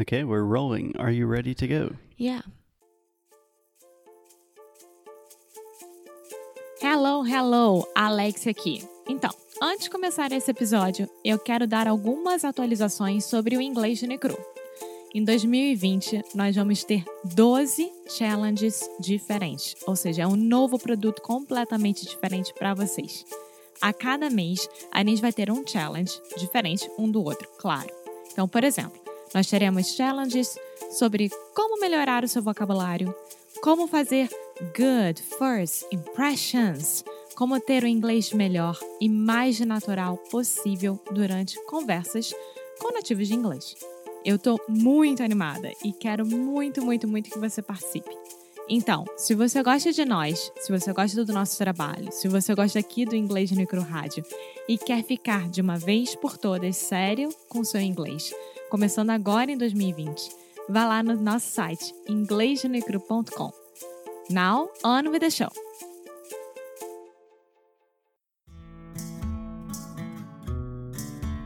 Okay, we're rolling. Are you ready to go? Yeah. Hello, hello, Alex aqui. Então, antes de começar esse episódio, eu quero dar algumas atualizações sobre o inglês de Necru. Em 2020, nós vamos ter 12 challenges diferentes, ou seja, é um novo produto completamente diferente para vocês. A cada mês, a gente vai ter um challenge diferente um do outro, claro. Então, por exemplo, nós teremos challenges sobre como melhorar o seu vocabulário, como fazer good first impressions, como ter o inglês melhor e mais natural possível durante conversas com nativos de inglês. Eu tô muito animada e quero muito, muito, muito que você participe. Então, se você gosta de nós, se você gosta do nosso trabalho, se você gosta aqui do Inglês no Micro Rádio e quer ficar de uma vez por todas sério com seu inglês, começando agora em 2020, vá lá no nosso site inglêsdenecru.com. Now, on with the show!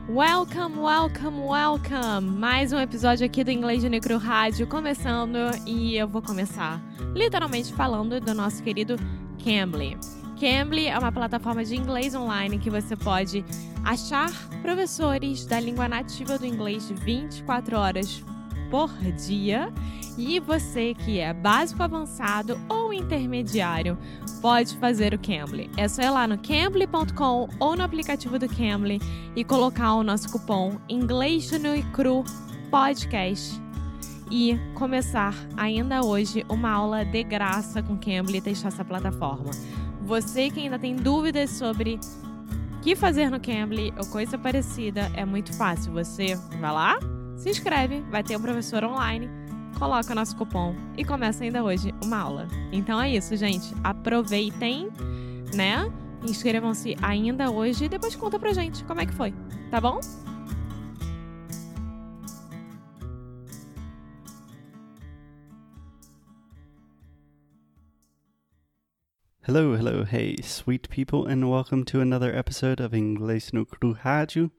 Welcome, welcome, welcome! Mais um episódio aqui do Inglês de Necro Rádio começando e eu vou começar literalmente falando do nosso querido Cambly. Cambly é uma plataforma de inglês online que você pode achar professores da língua nativa do inglês 24 horas por dia. E você que é básico avançado ou intermediário pode fazer o Cambly. É só ir lá no cambly.com ou no aplicativo do Cambly e colocar o nosso cupom Inglês no e Cru Podcast e começar ainda hoje uma aula de graça com Cambly e testar essa plataforma. Você que ainda tem dúvidas sobre que fazer no Cambly ou coisa parecida, é muito fácil. Você vai lá, se inscreve, vai ter um professor online, coloca nosso cupom e começa ainda hoje uma aula. Então é isso, gente. Aproveitem, né? Inscrevam-se ainda hoje e depois conta pra gente como é que foi, tá bom? Hello, hello, hey, sweet people, and welcome to another episode of Inglês no Cru Rádio.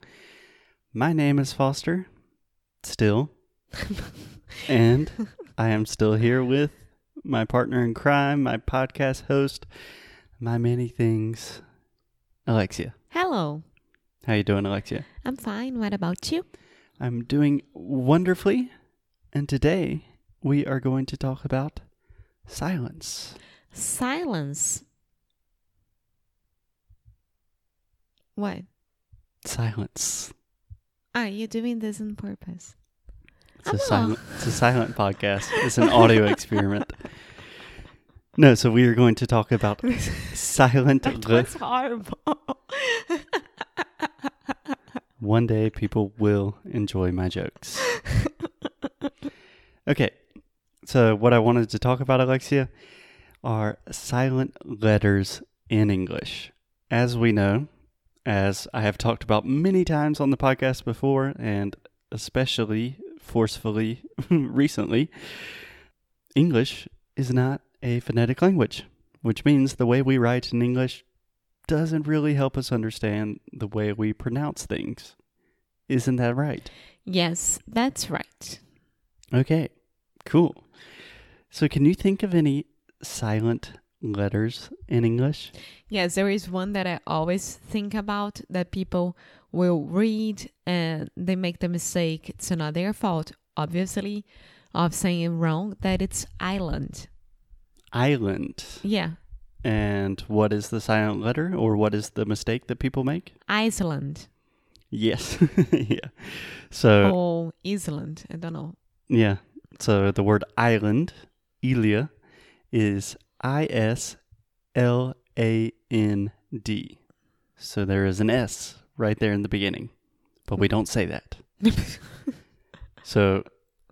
My name is Foster, still, and I am still here with my partner in crime, my podcast host, my many things, Alexia. Hello. How you doing, Alexia? I'm fine. What about you? I'm doing wonderfully, and today we are going to talk about silence. Silence. What? Silence. Ah, are you doing this on purpose? It's a silent. It's a silent podcast. It's an audio experiment. No, so we are going to talk about silent. That re- was horrible. One day, people will enjoy my jokes. Okay, so what I wanted to talk about, Alexia, are silent letters in English. As we know, as I have talked about many times on the podcast before, and especially forcefully recently, English is not a phonetic language, which means the way we write in English doesn't really help us understand the way we pronounce things. Isn't that right? yes, that's right. Okay, cool. So, can you think of any silent letters in English? Yes, there is one that I always think about that people will read and they make the mistake. It's not their fault, obviously, of saying wrong that it's island. Island. Yeah, And what is the silent letter or what is the mistake that people make? Iceland Yes. yeah. So, or Island. I don't know. yeah. So, the word island, Ilia, is I S L A N D. So, there is an S right there in the beginning, but we don't say that. So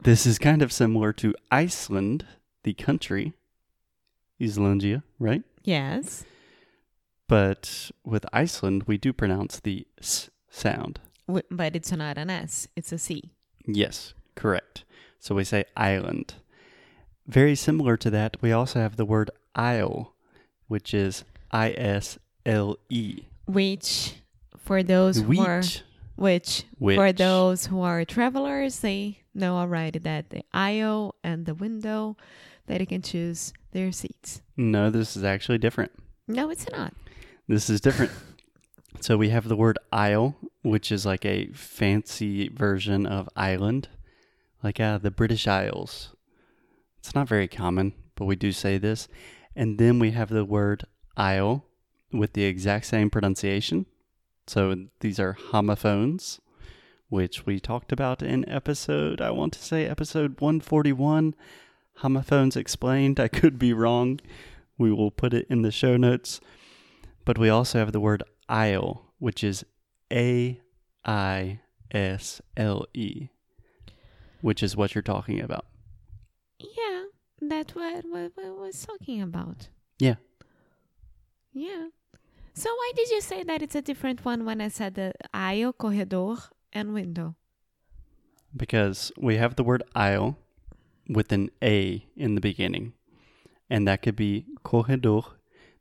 this is kind of similar to Iceland, the country, Islandia, right? yes. But with Iceland, we do pronounce the s sound. But it's not an S, it's a C. Yes, correct. So we say island. Very similar to that, we also have the word isle, which is I S L E. Which, for those who are which, Which. for those who are travelers, they know already that the aisle and the window that you can choose their seats. No, this is actually different. No, it's not. This is different. so we have the word isle, which is like a fancy version of island, like uh, the British Isles. It's not very common, but we do say this. And then we have the word isle with the exact same pronunciation. So these are homophones, which we talked about in episode, I want to say episode 141. Homophones explained. I could be wrong. We will put it in the show notes. But we also have the word isle, which is A I S L E, which is what you're talking about. That's what, what, what I was talking about. Yeah. Yeah. So why did you say that it's a different one when I said the aisle, corredor, and window? Because we have the word aisle with an A in the beginning. And that could be corredor.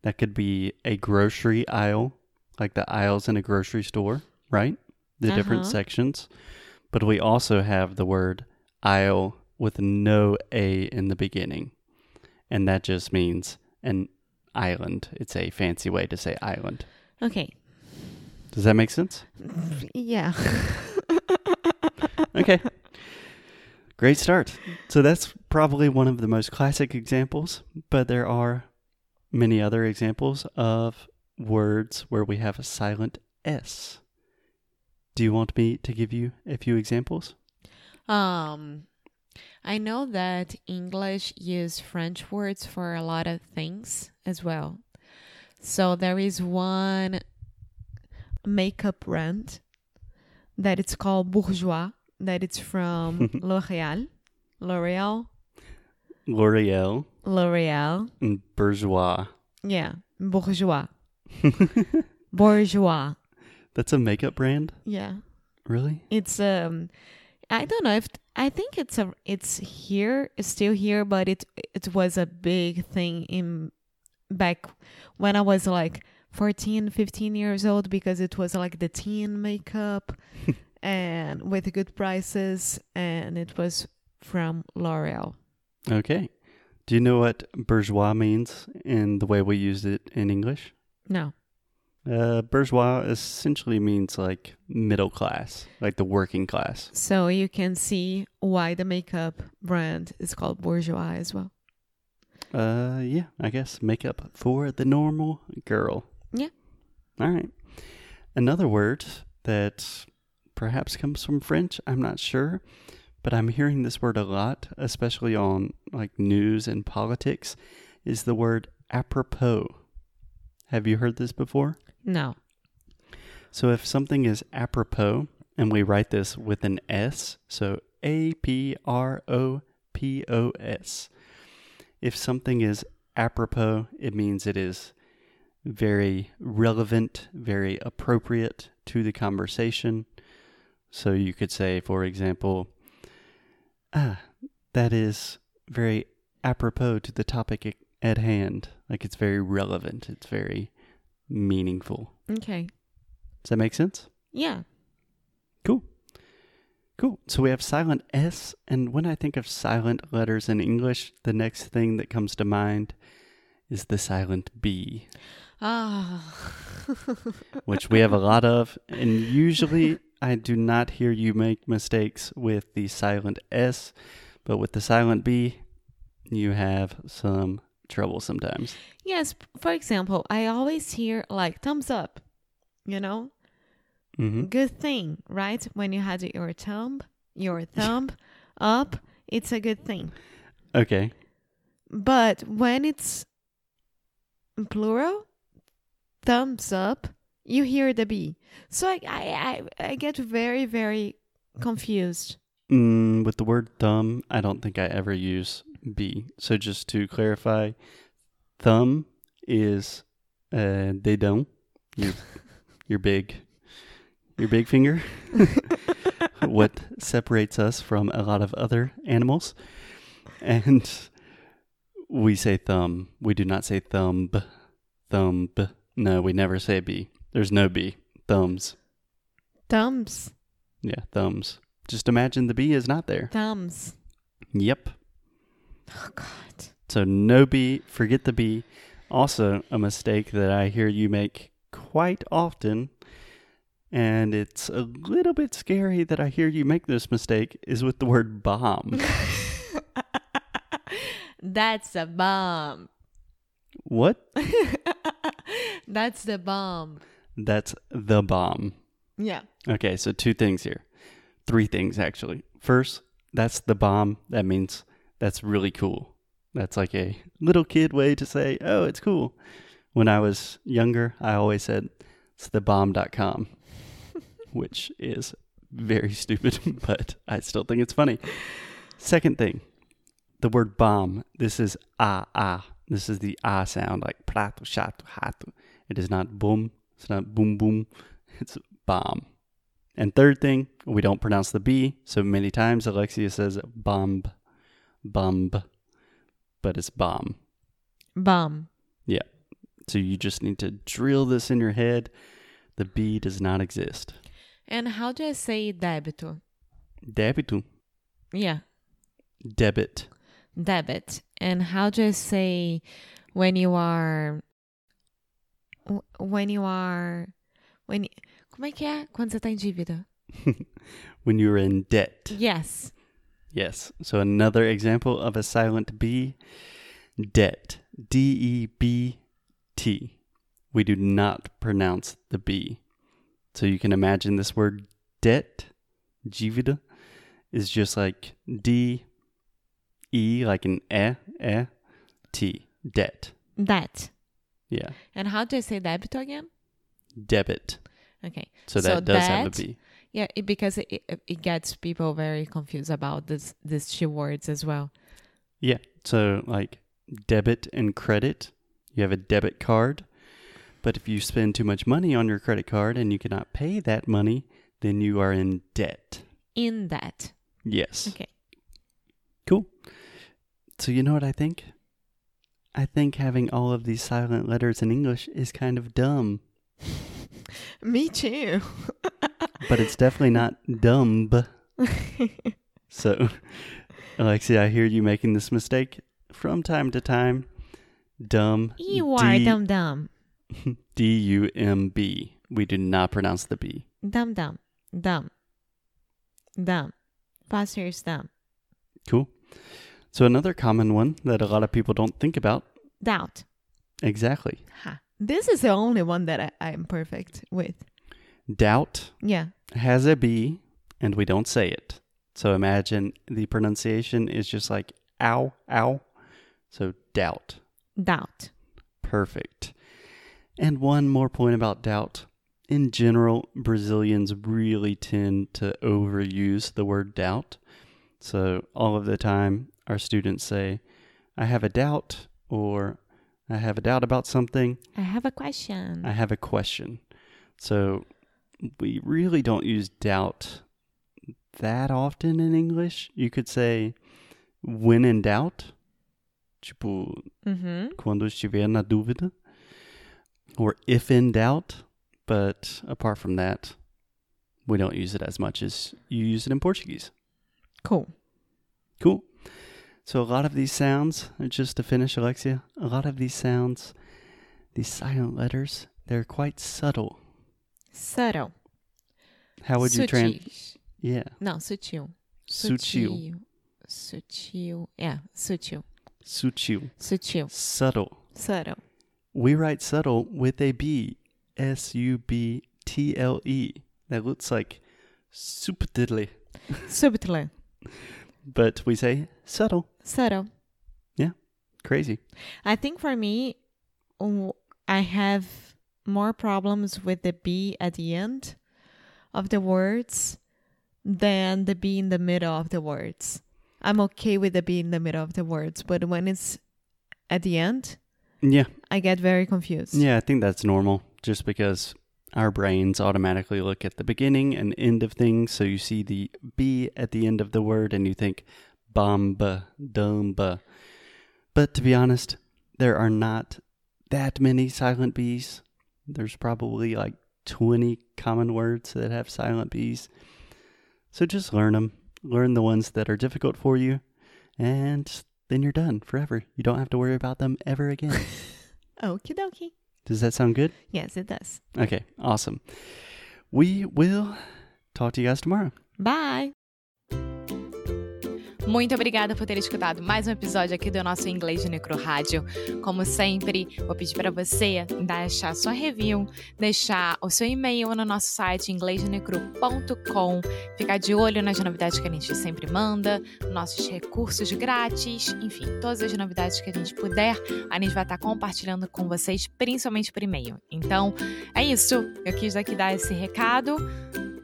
That could be a grocery aisle, like the aisles in a grocery store, right? The different Uh-huh. sections. But we also have the word aisle with no A in the beginning. And that just means an island. It's a fancy way to say island. Okay. Does that make sense? Yeah. Okay. Great start. So that's probably one of the most classic examples, but there are many other examples of words where we have a silent S. Do you want me to give you a few examples? Um, I know that English use French words for a lot of things as well. So there is one makeup brand that it's called Bourjois, that it's from L'Oreal, L'Oreal, L'Oreal L'Oreal. and Bourjois. Yeah, Bourgeois, Bourgeois. That's a makeup brand? Yeah. Really? It's um I don't know if I think it's a it's here it's still here but it it was a big thing in back when I was like 14 15 years old because it was like the teen makeup and with good prices and it was from L'Oreal. Okay. Do you know what bourgeois means in the way we use it in English? No. Uh, bourgeois essentially means like middle class, like the working class. So you can see why the makeup brand is called Bourjois as well. Uh, yeah, I guess makeup for the normal girl. Yeah. All right. Another word that perhaps comes from French, I'm not sure, but I'm hearing this word a lot, especially on like news and politics, is the word apropos. Have you heard this before? No. So if something is apropos, and we write this with an S, so A P R O P O S, if something is apropos, it means it is very relevant, very appropriate to the conversation. So you could say, for example, ah, that is very apropos to the topic at- at hand. Like it's very relevant, it's very meaningful. Okay. Does that make sense? Yeah. Cool. Cool. So we have silent S, and when I think of silent letters in English, the next thing that comes to mind is the silent B, Ah. which we have a lot of. And usually I do not hear you make mistakes with the silent S, but with the silent B, you have some trouble sometimes. Yes, for example, I always hear like thumbs up, you know? hmm Good thing, right? When you had your thumb, your thumb up, it's a good thing. Okay. But when it's plural, thumbs up, you hear the B. So I I I, I get very very confused. Mm, with the word thumb, I don't think I ever use B. So just to clarify, thumb is uh, dedão, your your big your big finger. what separates us from a lot of other animals, and we say thumb. We do not say thumb. Thumb. No, we never say B. There's no B. Thumbs. Thumbs. Yeah, thumbs. Just imagine the B is not there. Thumbs. Yep. Oh God. So no B, forget the B. Also, a mistake that I hear you make quite often, and it's a little bit scary that I hear you make this mistake, is with the word bomb. That's a bomb. what? That's the bomb. That's the bomb. Yeah. Okay, so two things here. Three things, actually. First, that's the bomb. That means that's really cool. That's like a little kid way to say, oh, it's cool. When I was younger, I always said, it's the bomb.com, which is very stupid, but I still think it's funny. Second thing, the word bomb. This is ah, ah. This is the ah sound, like prato, chato, hato. It is not boom. It's not boom, boom. It's bomb. And third thing, we don't pronounce the B. So many times Alexia says bomb, bomb, but it's bomb. Bomb. Yeah. So you just need to drill this in your head. The B does not exist. And how do I say débito? Débito. Yeah. Debit. Debit. And how do I say when you are when you are when Como é que é quando você tá em dívida? when you're in debt. Yes. Yes. So another example of a silent B debt. D E B T. We do not pronounce the B. So you can imagine this word debt, dívida, is just like D E, like an E, E, T. Debt. That. Yeah. And how do I say debit again? Debit. Okay. So So that does have a that- B. Yeah, it, because it, it, gets people very confused about this these two words as well. Yeah. So like debit and credit, you have a debit card. But if you spend too much money on your credit card and you cannot pay that money, then you are in debt. In that. Yes. Okay. Cool. So you know what I think? I think having all of these silent letters in English is kind of dumb. Me too. But it's definitely not dumb. So, Alexia, I hear you making this mistake from time to time. Dumb. you are D- dumb dumb. D U M B. We do not pronounce the B. Dumb dumb. Dumb. Dumb. Past year's dumb. Cool. So, another common one that a lot of people don't think about. Doubt. Exactly. Ha. This is the only one that I, I'm perfect with. Doubt Yeah. has a B and we don't say it. So, imagine the pronunciation is just like ow, ow. So, doubt. Doubt. Perfect. And one more point about doubt. In general, Brazilians really tend to overuse the word doubt. So, all of the time, our students say, I have a doubt, or I have a doubt about something, I have a question. I have a question. So, we really don't use doubt that often in English. You could say, when in doubt. Tipo, mm-hmm. quando estiver na dúvida, or if in doubt. But apart from that, we don't use it as much as you use it in Portuguese. Cool. Cool. So a lot of these sounds, just to finish, Alexia, a lot of these sounds, these silent letters, they're quite subtle. Subtle. How would you translate? Yeah, Não, sutil. sutil, Sutil. Yeah, sutil. sutil, Sutil. subtle. Subtle. We write subtle with a B, S U B T L E. That looks like subtile, Subtile. but we say subtle. Subtle. Yeah. Crazy. I think for me, I have more problems with the B at the end of the words than the B in the middle of the words. I'm okay with the B in the middle of the words, but when it's at the end, Yeah, I get very confused. yeah, I think that's normal. Just because our brains automatically look at the beginning and end of things, so you see the B at the end of the word and you think bamba, dumba. But to be honest, there are not that many silent B's. There's probably like 20 common words that have silent B's. So just learn them. Learn the ones that are difficult for you, and then you're done forever. You don't have to worry about them ever again. Okie dokie. Does that sound good? Yes, it does. Okay, awesome. We will talk to you guys tomorrow. Bye! Muito obrigada por ter escutado mais um episódio aqui do nosso Inglês de Necro Rádio. Como sempre, vou pedir para você deixar sua review, deixar o seu e-mail no nosso site inglêsdenecru.com, ficar de olho nas novidades que a gente sempre manda, nossos recursos grátis, enfim, todas as novidades que a gente puder, a gente vai estar compartilhando com vocês, principalmente por e-mail. Então, é isso. Eu quis aqui dar esse recado.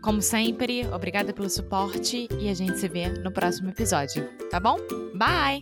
Como sempre, obrigada pelo suporte e a gente se vê no próximo episódio, tá bom? Bye!